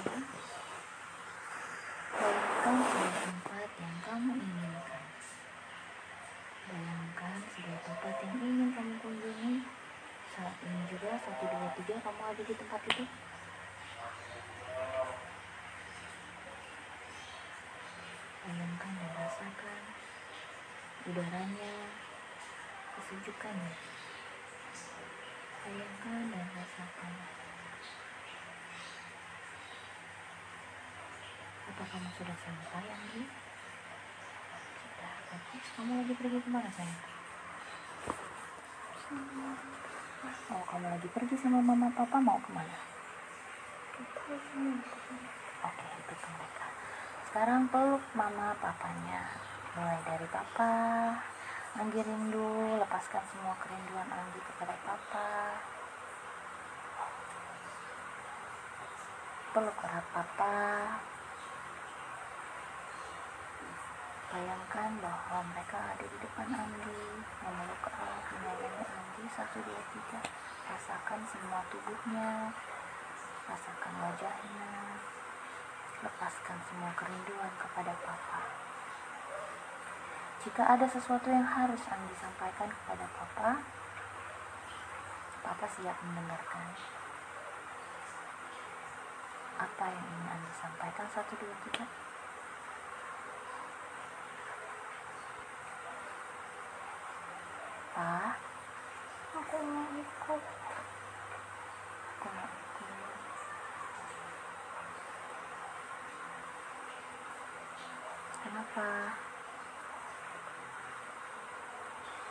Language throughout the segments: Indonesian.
Bayangkan sebuah tempat yang kamu inginkan. Bayangkan sebuah tempat yang ingin kamu kunjungi. Saat ini juga, satu, dua, tiga, kamu ada di tempat itu. Bayangkan dan rasakan udaranya, kesejukannya. Bayangkan dan rasakan. Apa kamu sudah sampai, Anggi? Sudah, bagus. Kamu lagi pergi ke mana, sayang? Oh, kamu lagi pergi sama mama papa mau ke mana? Oke, itu ke mereka. Sekarang peluk mama papanya. Mulai dari papa. Anggi rindu, lepaskan semua kerinduan Anggi kepada papa. Peluk erat papa. Bayangkan bahwa mereka ada di depan Anggi, memeluk erat, menyayangi Anggi satu dua tiga. Rasakan semua tubuhnya, rasakan wajahnya, lepaskan semua kerinduan kepada Papa. Jika ada sesuatu yang harus Anggi sampaikan kepada Papa, Papa siap mendengarkan. Apa yang ingin Anggi sampaikan? Satu, dua, tiga. Kenapa?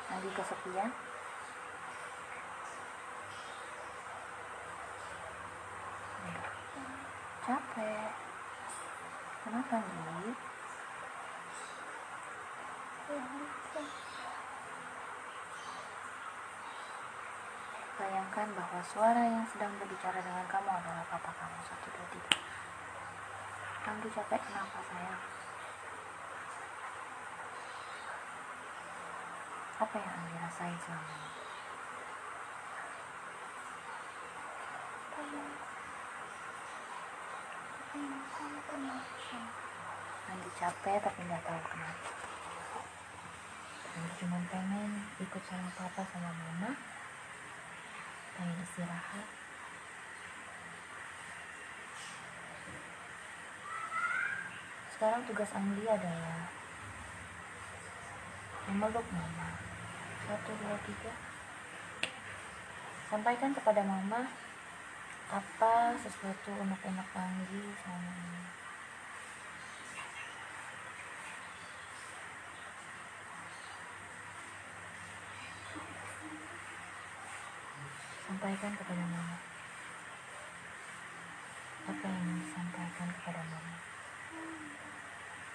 Lagi kesepian? Capek. Kenapa nih? Bayangkan bahwa suara yang sedang berbicara dengan kamu adalah papa kamu. Satu, dua, tiga. Kamu capek kenapa sayang? Apa yang Anggi rasain selama ini? Pengen kamu capek tapi nggak tahu kenapa. Anggi cuma pengen ikut sama papa sama mama. Pengen istirahat. Sekarang tugas Anggi adalah memeluk mama. Satu, dua, tiga. Sampaikan kepada mama apa sesuatu unek-unek Anggi sama ini. Sampaikan kepada mama. Apa yang disampaikan kepada mama?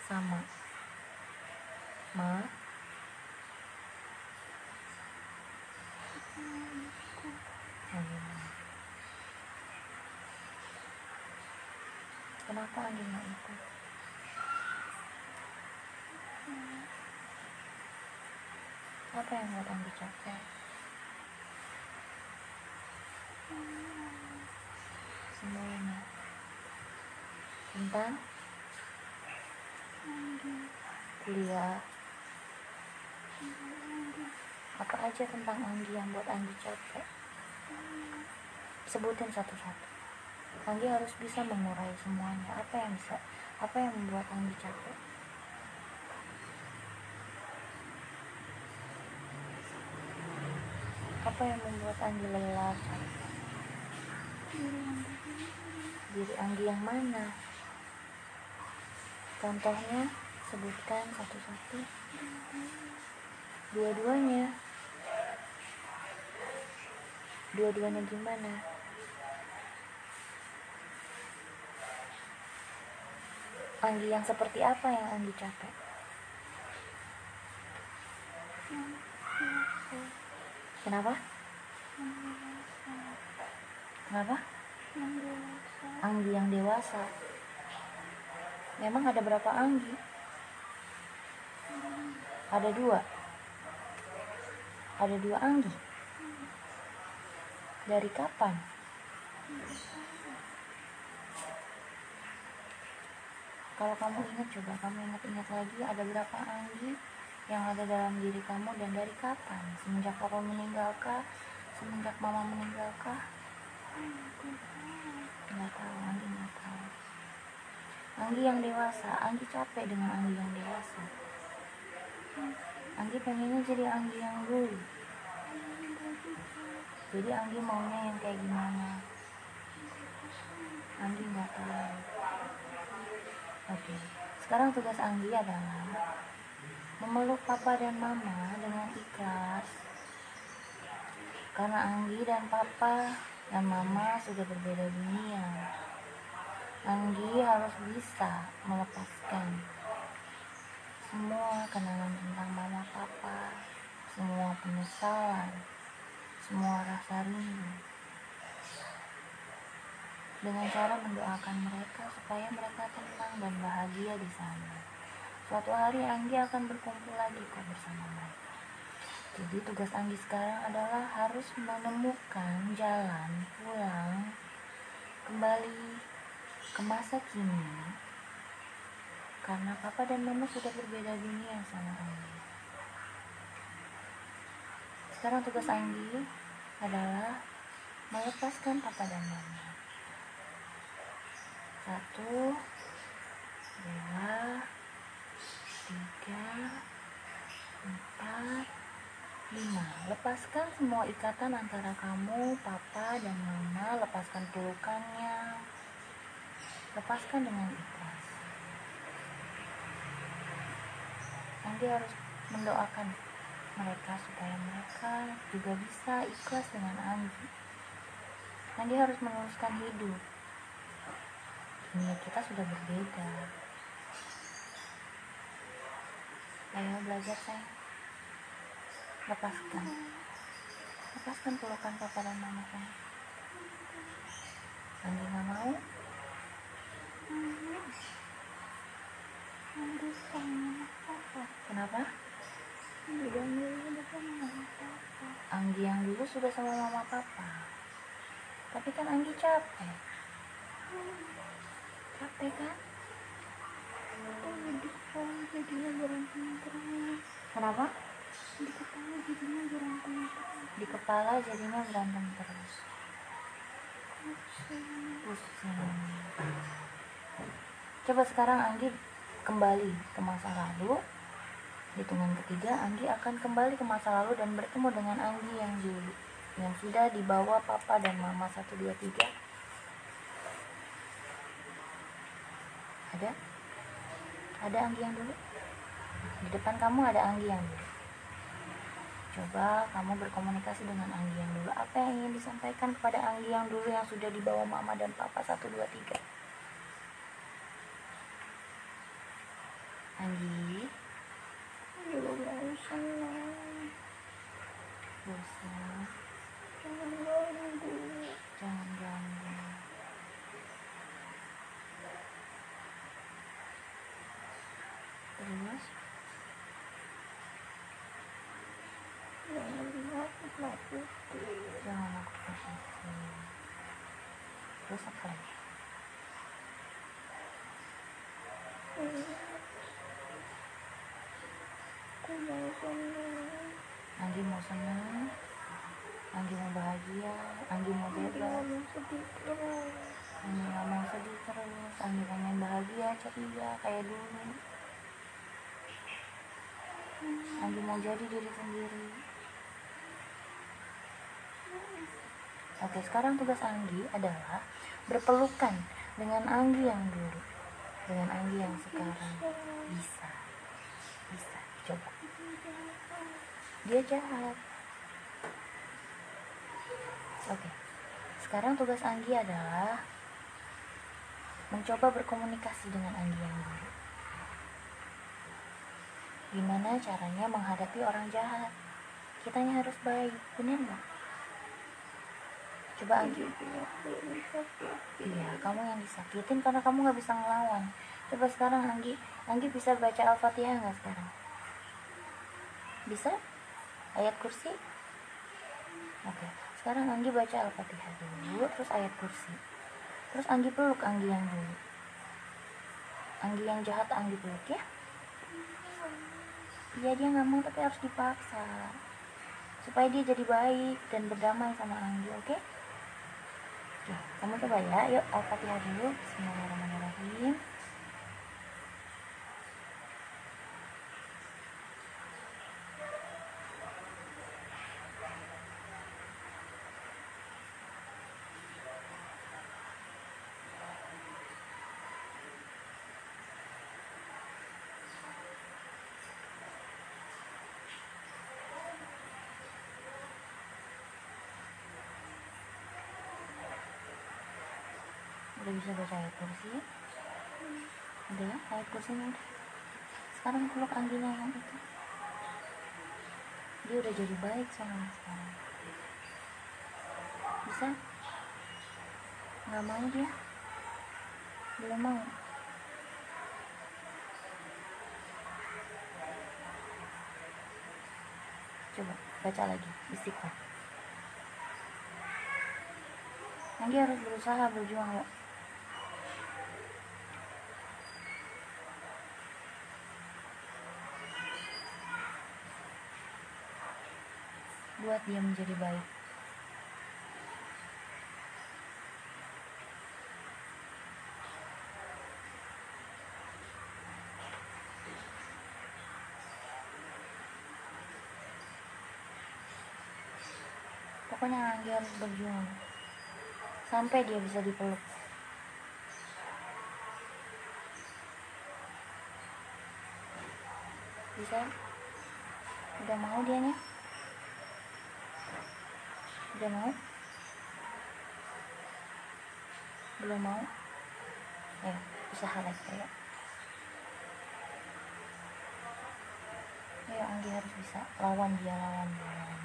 Sama. Ma. Kenapa Anggi mau ikut? Apa yang buat Anggi capek? Semuanya. Tentang kuliah. Apa aja tentang Anggi yang buat Anggi capek? Sebutin satu-satu. Anggi harus bisa mengurai semuanya. Apa yang bisa? Apa yang membuat Anggi capek? Apa yang membuat Anggi lelah? Diri Anggi yang mana? Contohnya, sebutkan satu-satu. Dua-duanya. Dua-duanya gimana? Anggi yang seperti apa yang Anggi capek? Kenapa? Kenapa? Anggi yang dewasa. Memang ada berapa Anggi? Ada dua. Ada dua Anggi. Dari kapan? kalau kamu ingat coba kamu ingat-ingat lagi ada berapa Anggi yang ada dalam diri kamu dan dari kapan semenjak papa meninggalkah semenjak mama meninggalkah nggak tahu Anggi Anggi yang dewasa. Anggi capek dengan Anggi yang dewasa. Anggi pengennya jadi Anggi yang dulu jadi Anggi maunya yang kayak gimana? Anggi nggak tahu. Oke. Sekarang tugas Anggi adalah memeluk papa dan mama dengan ikhlas. Karena Anggi dan papa dan mama sudah berbeda dunia Anggi harus bisa melepaskan semua kenangan tentang mama papa semua penyesalan semua rasa rindu dengan cara mendoakan mereka supaya mereka tenang dan bahagia di sana. Suatu hari Anggi akan berkumpul lagi kok bersama mereka. Jadi tugas Anggi sekarang adalah harus menemukan jalan pulang kembali ke masa kini karena papa dan mama sudah berbeda dunia sama Anggi. Sekarang tugas Anggi adalah melepaskan papa dan mama. Satu, dua, tiga, empat, lima. Lepaskan semua ikatan antara kamu, papa, dan mama. Lepaskan pelukannya. Lepaskan dengan ikhlas. Nanti harus mendoakan mereka supaya mereka juga bisa ikhlas dengan Anggi. Nanti harus meneruskan hidup. Dunia kita sudah berbeda. Ayo belajar sayang. Lepaskan. Lepaskan pelukan papa dan mama sayang. Anggi nggak mau? Kenapa? Anggi yang dulu sudah sama mama papa. Tapi kan Anggi capek. Capek kan? Di kepala jadinya terus. Kenapa? Di kepala jadinya berantem terus. Di kepala jadinya berantem terus. Pusing. Pusing. Coba sekarang Anggi kembali ke masa lalu. Hitungan ketiga, Anggi akan kembali ke masa lalu dan bertemu dengan Anggi yang dulu. Yang sudah dibawa papa dan mama 1, 2, 3. Ada? Ada Anggi yang dulu? Di depan kamu ada Anggi yang dulu. Coba kamu berkomunikasi dengan Anggi yang dulu. Apa yang ingin disampaikan kepada Anggi yang dulu yang sudah dibawa mama dan papa 1, 2, 3? Juga bosan lah. bosan. Jangan ganggu. Jangan ganggu. Terus, Jangan aku nakutin. jangan aku posisi. Terus apa lagi mau senang. Anggi mau senang, Anggi mau bahagia, Anggi mau bebas. Anggi gak mau sedih terus, Anggi pengen bahagia, ceria kayak dulu. Anggi mau jadi diri sendiri. Oke, sekarang tugas Anggi adalah berpelukan dengan Anggi yang dulu, dengan Anggi yang sekarang. Bisa, bisa, coba. Dia jahat. Oke, sekarang tugas Anggi adalah mencoba berkomunikasi dengan Anggi yang dulu. Gimana caranya menghadapi orang jahat? Kitanya harus baik, bener nggak? Coba Anggi. Iya, kamu yang disakitin karena kamu nggak bisa ngelawan. Coba sekarang Anggi, Anggi bisa baca Al-Fatihah nggak sekarang? Bisa? Ayat kursi? Oke, sekarang Anggi baca Al-Fatihah dulu, terus ayat kursi. Terus Anggi peluk Anggi yang dulu. Anggi yang jahat Anggi peluk ya iya dia nggak mau tapi harus dipaksa supaya dia jadi baik dan berdamai sama Anggi oke oke kamu coba ya yuk al-fatihah dulu Bismillahirrahmanirrahim udah bisa baca ayat kursi ya? udah ya ayat kursinya udah. Sekarang peluk Angginya yang itu. Dia udah jadi baik soalnya sekarang. Bisa? Nggak mau dia? Belum mau? Coba baca lagi istighfar. Anggi harus berusaha berjuang yuk buat dia menjadi baik. Pokoknya Anggi harus berjuang sampai dia bisa dipeluk. Bisa? Udah mau dianya udah mau? Belum mau? Ayo usaha lagi ayo Anggi harus bisa. Lawan dia lawan dia lawan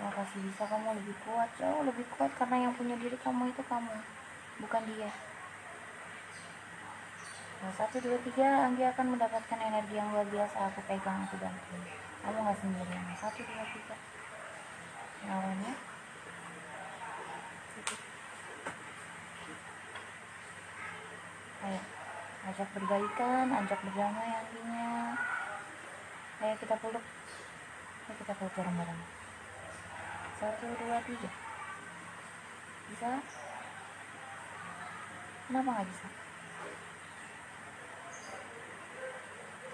kalau kasih bisa kamu lebih kuat jauh lebih kuat karena yang punya diri kamu itu kamu bukan dia. Nah, satu, dua, tiga, Anggi akan mendapatkan energi yang luar biasa. Aku pegang, aku bantu. Kamu nggak sendirian. Satu, dua, tiga. Lawannya. Ayo, ajak berbaikan, ajak berdamai Angginya. Ayo kita peluk. Ayo kita peluk bareng-bareng. Satu, dua, tiga. Bisa? Kenapa nggak bisa?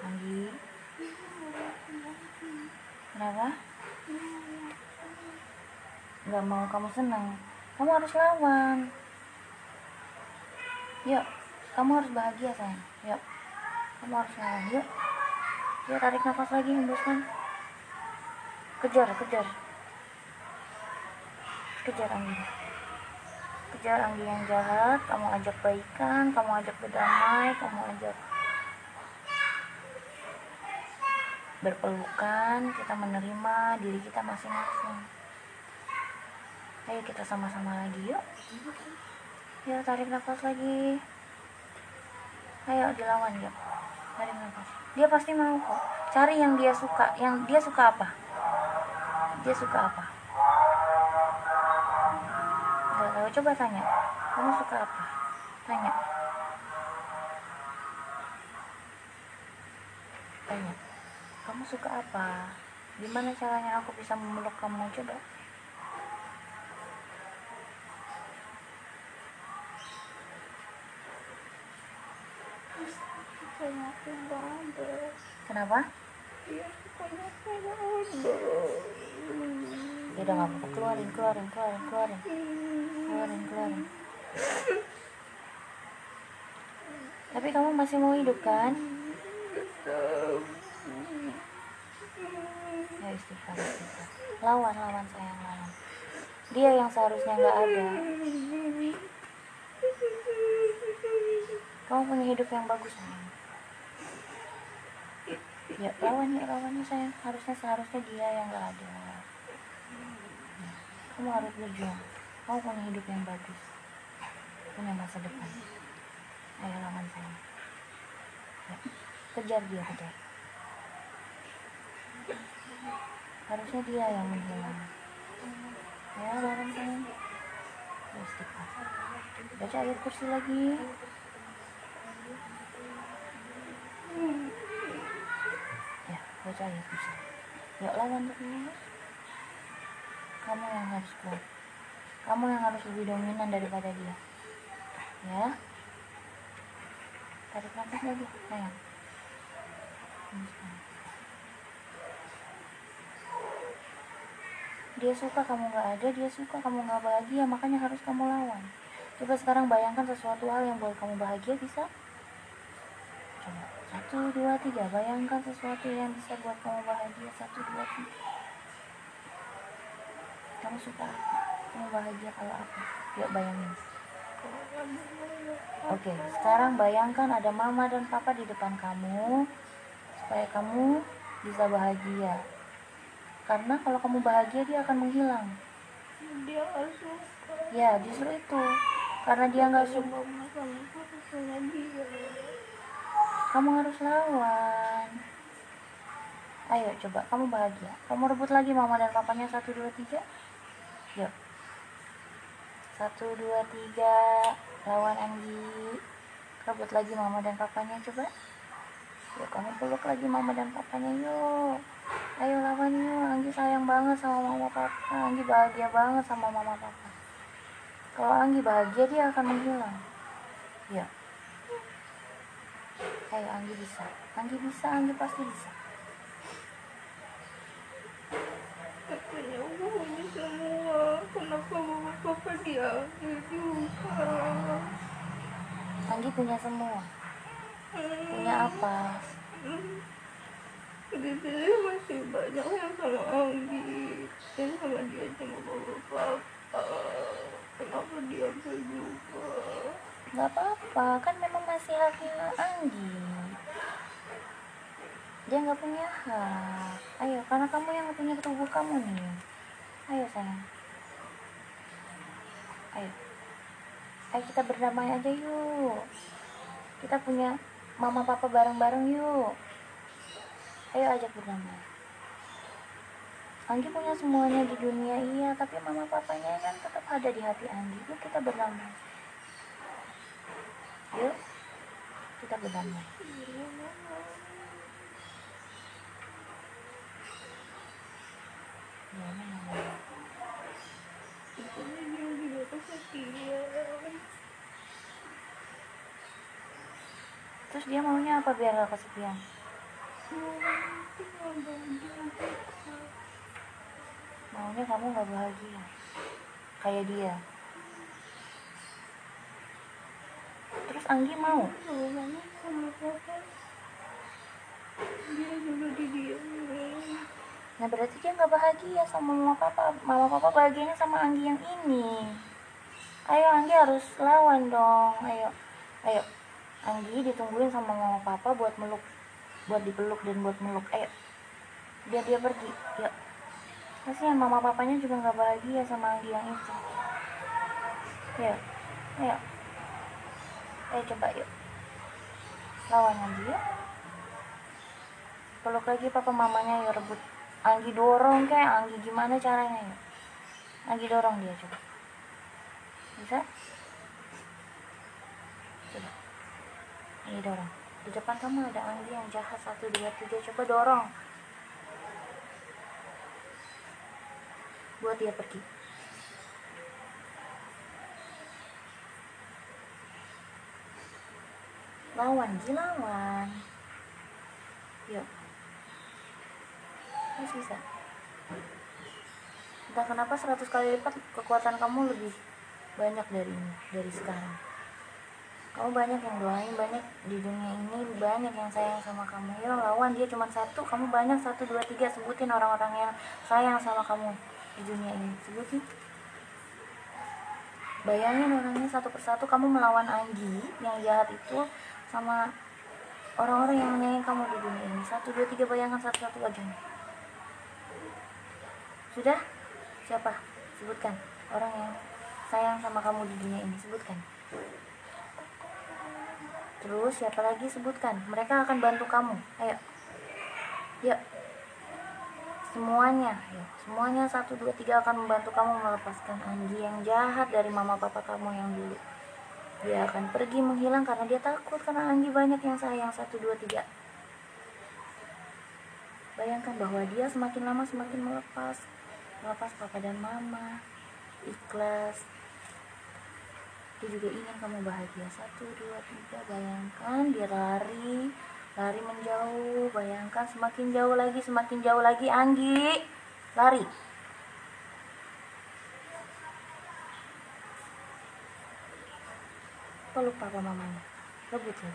Anggi Kenapa? Gak mau kamu senang. Kamu harus lawan. Yuk Kamu harus bahagia sayang. Yuk Kamu harus lawan. Yuk. Yuk tarik nafas lagi hembuskan Kejar, kejar. Kejar Anggi. Kejar Anggi yang jahat. Kamu ajak baikan Kamu ajak berdamai Kamu ajak berpelukan, kita menerima diri kita masing-masing. Ayo kita sama-sama lagi yuk. Yuk tarik nafas lagi. Ayo dilawan yuk. Tarik nafas. Dia pasti mau kok. Cari yang dia suka. Yang dia suka apa? Dia suka apa? Gak tahu. Coba tanya. Kamu suka apa? Tanya. Tanya kamu suka apa? Gimana caranya aku bisa memeluk kamu? Coba. Kenapa? Ada. Ya udah nggak apa-apa. Keluarin, keluarin, keluarin, keluarin, keluarin, keluarin. Tapi kamu masih mau hidup kan? Ya istighfar, istighfar. Lawan, lawan sayang, lawan. Dia yang seharusnya nggak ada. Kamu punya hidup yang bagus sayang. Ya lawan ya lawannya sayang. Harusnya seharusnya dia yang nggak ada. Kamu harus berjuang. Kamu punya hidup yang bagus. Punya masa depan. Ayo lawan sayang. Ya, kejar dia kejar. Harusnya dia yang menghilang ya lawan sayang Ya, istighfar baca ayat kursi lagi. Ya baca ayat kursi. Yuk lawan terus kamu yang harus kuat. Kamu yang harus lebih dominan daripada dia. Ya. Tarik nafas lagi. Sayang dia suka kamu nggak ada dia suka kamu nggak bahagia makanya harus kamu lawan. Coba sekarang bayangkan sesuatu hal yang buat kamu bahagia bisa. Coba satu dua tiga. Bayangkan sesuatu yang bisa buat kamu bahagia. Satu dua tiga. Kamu suka kamu bahagia kalau apa? Yuk bayangin. Oke, sekarang bayangkan ada mama dan papa di depan kamu supaya kamu bisa bahagia. Karena kalau kamu bahagia dia akan menghilang. dia nggak suka Ya, justru itu. Karena dia nggak suka, kamu harus lawan. Ayo coba, kamu bahagia. Kamu rebut lagi mama dan papanya satu dua tiga. Yuk. Satu dua tiga. Lawan Anggi. Rebut lagi mama dan papanya coba. Yuk kamu peluk lagi mama dan papanya yuk. Ayo lawan yuk. Anggi sayang banget sama mama papa. Anggi bahagia banget sama mama papa. Kalau Anggi bahagia dia akan menghilang. Yuk. Ayo Anggi bisa. Anggi bisa, Anggi pasti bisa. katanya ini semua kenapa mama papa diambil juga Anggi punya semua. Punya apa? Di sini masih banyak yang sama Anggi yang sama dia cuma bapak papa kenapa diambil juga Gak apa-apa, kan memang masih haknya Anggi. Dia nggak punya hak. Ayo, karena kamu yang punya tubuh kamu nih. Ayo sayang. Ayo. Ayo kita berdamai aja yuk. Kita punya mama papa bareng-bareng yuk. Ayo ajak berdamai. Anggi punya semuanya di dunia iya, tapi mama papanya kan tetap ada di hati Anggi. Yuk kita berdamai. Yuk, kita berdamai. Terus dia maunya apa biar gak kesepian? Maunya kamu gak bahagia. Kayak dia. Terus Anggi mau? Nah berarti dia gak bahagia sama mama papa. Mama papa bahagianya sama Anggi yang ini. Ayo Anggi harus lawan dong. Ayo, ayo. Anggi ditungguin sama mama papa buat meluk, buat dipeluk dan buat meluk. Ayo, biar dia pergi. Yuk. Kasihan mama papanya juga gak bahagia sama Anggi yang itu. Yuk, ayo. Ayo coba yuk. Lawan Anggi yuk. Peluk lagi papa mamanya yuk rebut. Anggi dorong kayak Anggi gimana caranya yuk. Anggi dorong dia coba. Bisa? Coba. Anggi dorong. Di depan kamu ada Anggi yang jahat satu dua tiga coba dorong. Buat dia pergi. Lawan, Gi lawan. Yuk. Masih bisa. Entah kenapa 100 kali lipat kekuatan kamu lebih banyak dari ini, dari sekarang. Kamu banyak yang doain, banyak di dunia ini banyak yang sayang sama kamu. Ya lawan dia cuma satu, kamu banyak satu dua tiga sebutin orang-orang yang sayang sama kamu di dunia ini. Sebutin. Bayangin orangnya satu persatu kamu melawan Anggi yang jahat itu sama orang-orang yang menyayangi kamu di dunia ini. Satu dua tiga bayangkan satu-satu aja. Sudah? Siapa? Sebutkan orang yang sayang sama kamu di dunia ini. Sebutkan. Terus siapa lagi sebutkan? Mereka akan bantu kamu. Ayo. Yuk. Semuanya, ayo. Semuanya satu dua tiga akan membantu kamu melepaskan Anggi yang jahat dari mama papa kamu yang dulu. dia akan pergi menghilang karena dia takut karena Anggi banyak yang sayang satu dua tiga bayangkan bahwa dia semakin lama semakin melepas melepas papa dan mama ikhlas dia juga ingin kamu bahagia. Satu dua tiga bayangkan dia lari lari menjauh. Bayangkan semakin jauh lagi semakin jauh lagi Anggi. Lari. Peluk papa mamanya. Rebut ya?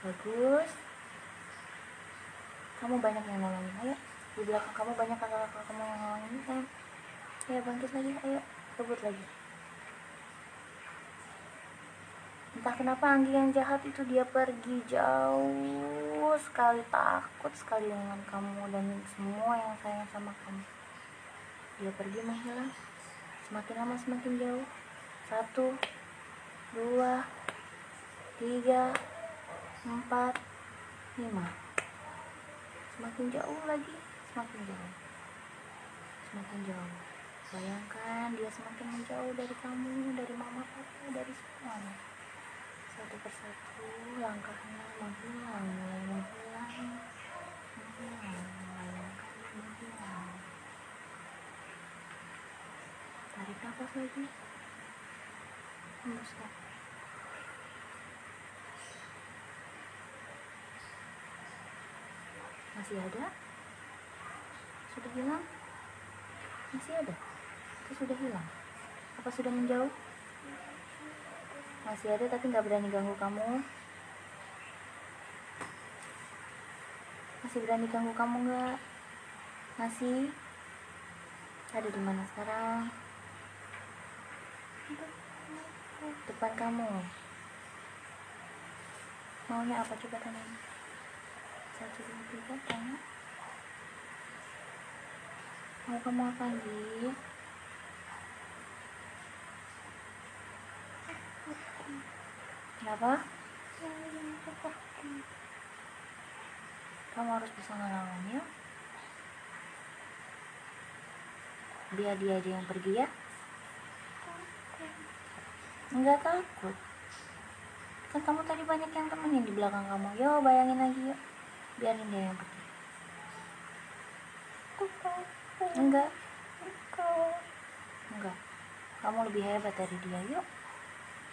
Bagus. Kamu banyak yang nolongin. Ayo di belakang kamu banyak kakak-kakak kamu yang nolongin. Ayo. Ayo bangkit lagi. Ayo rebut lagi entah kenapa Anggi yang jahat itu dia pergi. Jauh sekali takut sekali dengan kamu dan semua yang sayang sama kamu. Dia pergi menghilang semakin lama semakin jauh. Satu dua tiga empat lima. Semakin jauh lagi semakin jauh. Semakin jauh. Bayangkan dia semakin menjauh dari kamu dari mama papa dari semuanya satu persatu langkahnya menghilang mulai menghilang menghilang bayangkan menghilang. Tarik nafas lagi. Hembuskan masih ada? Sudah hilang? Masih ada? Atau sudah hilang? Apa sudah menjauh masih ada tapi nggak berani ganggu kamu. Masih berani ganggu kamu nggak? Masih? Ada di mana sekarang? Depan kamu. Maunya apa coba tanya? Satu dua tiga tanya. Mau kamu apa lagi kenapa kamu harus bisa ngelawannya biar dia aja yang pergi ya Enggak takut. Kan kamu tadi banyak yang temenin di belakang kamu. Yo, bayangin lagi yuk. Biarin dia yang pergi. Enggak. Enggak. Kamu lebih hebat dari dia, yuk.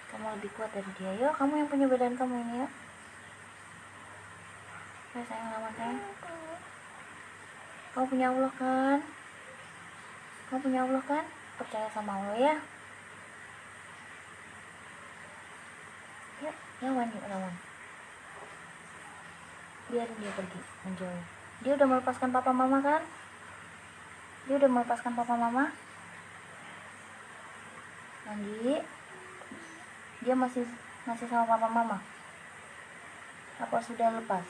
Kamu lebih kuat dari dia, yuk. Kamu yang punya badan kamu ini, yuk. Ayo sayang lama sayang. Kamu punya Allah kan? Kamu punya Allah kan? Percaya sama Allah ya. Yuk, lawan yuk lawan. Biarin dia pergi menjauh. Dia udah melepaskan papa mama kan? Dia udah melepaskan papa mama? Andi, dia masih masih sama papa mama? Apa sudah lepas?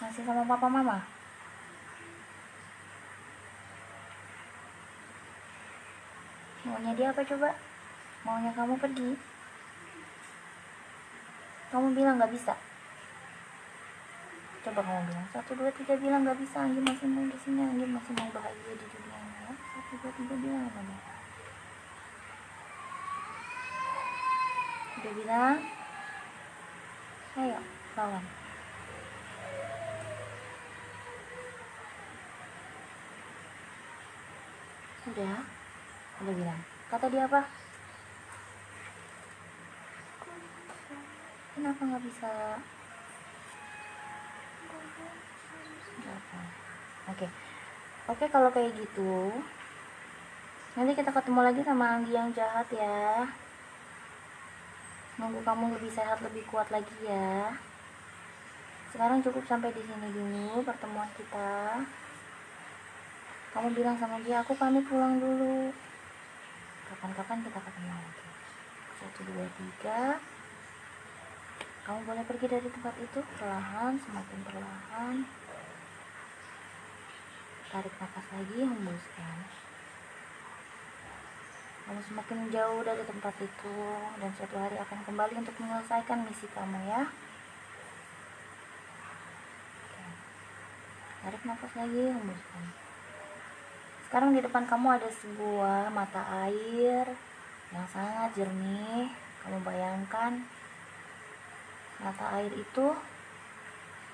Masih sama papa mama? Maunya dia apa coba? Maunya kamu pergi? Kamu bilang nggak bisa. Coba kamu bilang satu dua tiga bilang nggak bisa. Anggi masih mau di sini. Anggi masih mau bahagia di dunia ini. Satu dua tiga bilang apa Udah bilang? Ayo lawan. Udah? Udah bilang. Kata dia apa? Kenapa nggak bisa? Nggak apa. Oke. Oke kalau kayak gitu. Nanti kita ketemu lagi sama Anggi yang jahat ya. Nunggu kamu lebih sehat, lebih kuat lagi ya. Sekarang cukup sampai di sini dulu pertemuan kita. Kamu bilang sama dia, aku pamit pulang dulu. Kapan-kapan kita ketemu lagi. Satu, dua, tiga. Kamu boleh pergi dari tempat itu perlahan, semakin perlahan. Tarik nafas lagi, hembuskan. Kamu semakin jauh dari tempat itu dan suatu hari akan kembali untuk menyelesaikan misi kamu ya. Oke. Tarik nafas lagi, hembuskan. Sekarang di depan kamu ada sebuah mata air yang sangat jernih kamu bayangkan mata air itu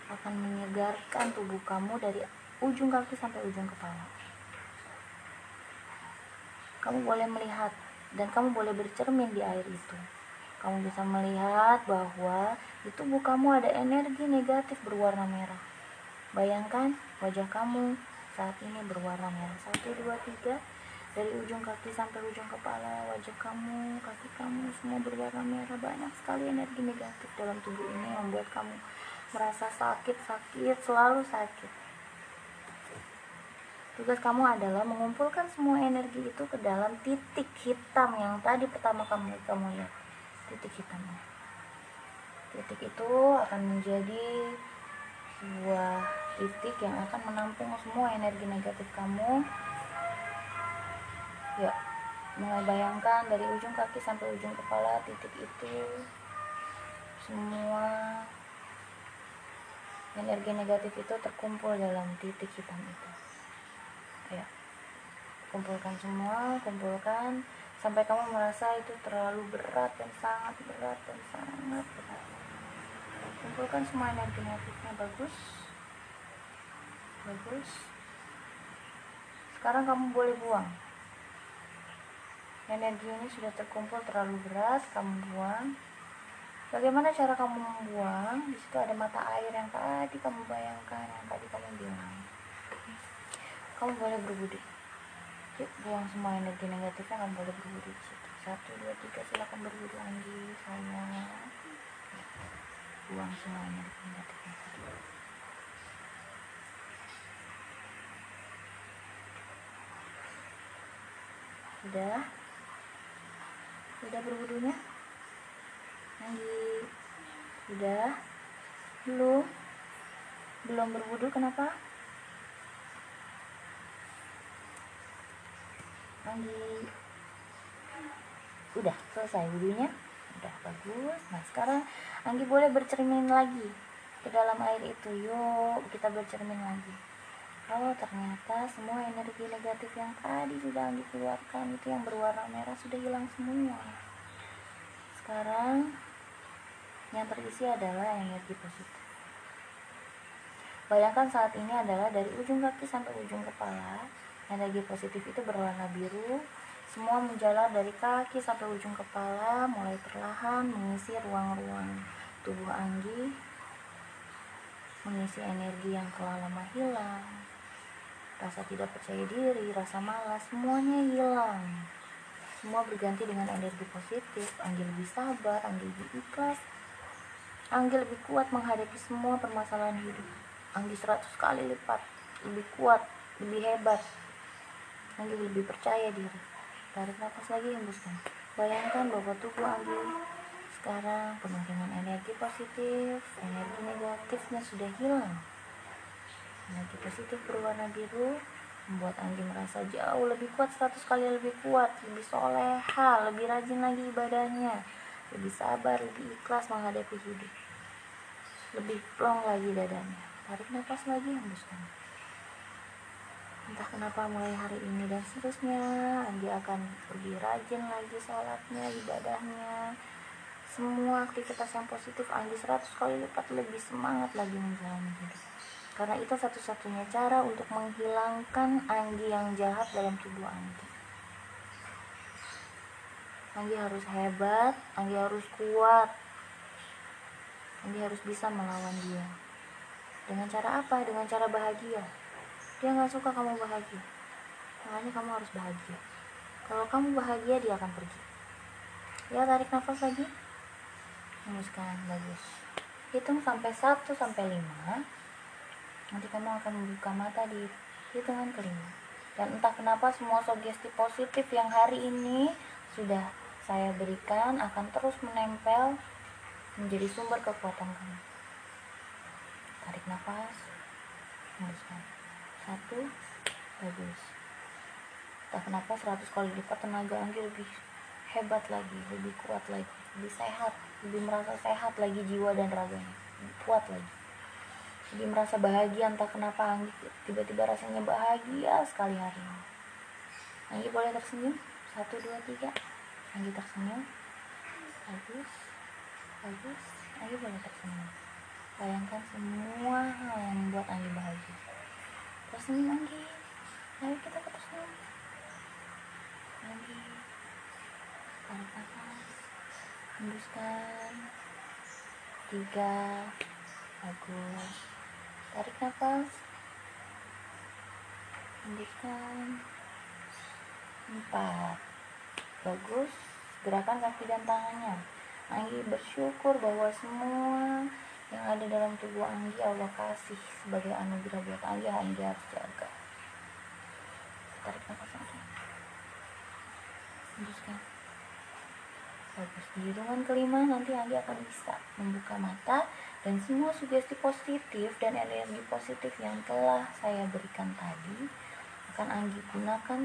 akan menyegarkan tubuh kamu dari ujung kaki sampai ujung kepala kamu boleh melihat dan kamu boleh bercermin di air itu. Kamu bisa melihat bahwa di tubuh kamu ada energi negatif berwarna merah. Bayangkan wajah kamu saat ini berwarna merah. Satu dua tiga. Dari ujung kaki sampai ujung kepala wajah kamu kaki kamu semua berwarna merah. Banyak sekali energi negatif dalam tubuh ini membuat kamu merasa sakit sakit selalu sakit tugas kamu adalah mengumpulkan semua energi itu ke dalam titik hitam yang tadi pertama kamu kamu lihat. Titik hitamnya. Titik itu akan menjadi sebuah titik yang akan menampung semua energi negatif kamu. Ya mulai bayangkan dari ujung kaki sampai ujung kepala titik itu semua energi negatif itu terkumpul dalam titik hitam itu kumpulkan semua kumpulkan sampai kamu merasa itu terlalu berat dan sangat berat dan sangat berat. Kumpulkan semua energi negatifnya bagus. Bagus. Sekarang kamu boleh buang. Energi ini sudah terkumpul terlalu berat kamu buang. Bagaimana cara kamu membuang? Di situ ada mata air yang tadi kamu bayangkan yang tadi kamu bilang. Kamu boleh berbudi yuk buang semua energi negatifnya kamu boleh berbudi di situ. Satu dua tiga silakan berbudi lagi saya. Buang semua energi negatifnya. Sudah sudah berwudunya lagi sudah belum? Belum berwudu kenapa lagi udah selesai wudunya udah bagus. Nah sekarang Anggi boleh bercermin lagi ke dalam air itu. Yuk kita bercermin lagi. Kalau ternyata semua energi negatif yang tadi sudah dikeluarkan itu yang berwarna merah sudah hilang semua sekarang yang terisi adalah energi positif. Bayangkan saat ini adalah dari ujung kaki sampai ujung kepala energi positif itu berwarna biru semua menjalar dari kaki sampai ujung kepala mulai perlahan mengisi ruang-ruang tubuh Anggi mengisi energi yang telah lama hilang rasa tidak percaya diri, rasa malas, semuanya hilang. Semua berganti dengan energi positif, Anggi lebih sabar, Anggi lebih ikhlas, Anggi lebih kuat menghadapi semua permasalahan hidup. Anggi 100 kali lipat, lebih kuat, lebih hebat. Anggi lebih percaya diri. Tarik nafas lagi, hembuskan. Bayangkan bahwa tubuh Anggi sekarang penuh dengan energi positif, energi negatifnya sudah hilang energi positif berwarna biru membuat Anggi merasa jauh lebih kuat 100 kali lebih kuat lebih soleha lebih rajin lagi ibadahnya lebih sabar lebih ikhlas menghadapi hidup lebih plong lagi dadanya tarik nafas lagi hembuskan entah kenapa mulai hari ini dan seterusnya Anggi akan lebih rajin lagi sholatnya ibadahnya semua aktivitas yang positif Anggi 100 kali lipat lebih semangat lagi menjalani hidup karena itu satu-satunya cara untuk menghilangkan Anggi yang jahat dalam tubuh Anggi. Anggi harus hebat, Anggi harus kuat. Anggi harus bisa melawan dia. Dengan cara apa? Dengan cara bahagia. Dia nggak suka kamu bahagia. Makanya kamu harus bahagia. Kalau kamu bahagia, dia akan pergi. Ya, tarik nafas lagi. Hembuskan, bagus. Hitung sampai 1 sampai 5 nanti kamu akan membuka mata di hitungan kelima dan entah kenapa semua sugesti positif yang hari ini sudah saya berikan akan terus menempel menjadi sumber kekuatan kamu tarik nafas hembuskan satu. Bagus. Entah kenapa 100 kali lipat tenaga Anggi lebih hebat lagi lebih kuat lagi lebih sehat lebih merasa sehat lagi jiwa dan raganya kuat lagi. Jadi merasa bahagia entah kenapa Anggi tiba-tiba rasanya bahagia sekali hari ini. Anggi boleh tersenyum? Satu dua tiga. Anggi tersenyum. Bagus. Bagus. Anggi boleh tersenyum. Bayangkan semua hal yang membuat Anggi bahagia tersenyum Anggi ayo kita tersenyum Anggi tarik nafas hembuskan. Tiga. Bagus. Tarik nafas. Hembuskan. Empat. Bagus. Gerakan kaki dan tangannya. Anggi bersyukur bahwa semua yang ada dalam tubuh Anggi Allah kasih sebagai anugerah buat Anggi Anggi harus jaga. Tarik nafas Anggi hembuskan bagus. Di hitungan kelima nanti Anggi akan bisa membuka mata dan semua sugesti positif dan energi positif yang telah saya berikan tadi akan Anggi gunakan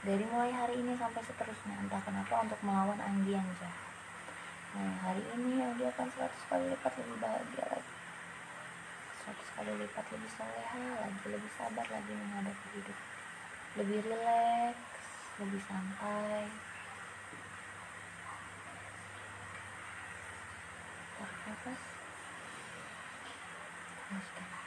dari mulai hari ini sampai seterusnya. Entah kenapa untuk melawan Anggi yang jahat nah hari ini Anggi akan 100 kali lipat lebih bahagia lagi. 100 kali lipat lebih soleha lagi lebih sabar lagi menghadapi hidup. Lebih rileks lebih santai. Tarik nafas hembuskan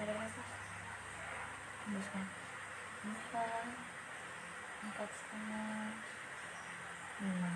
tarik nafas hembuskan empat empat setengah lima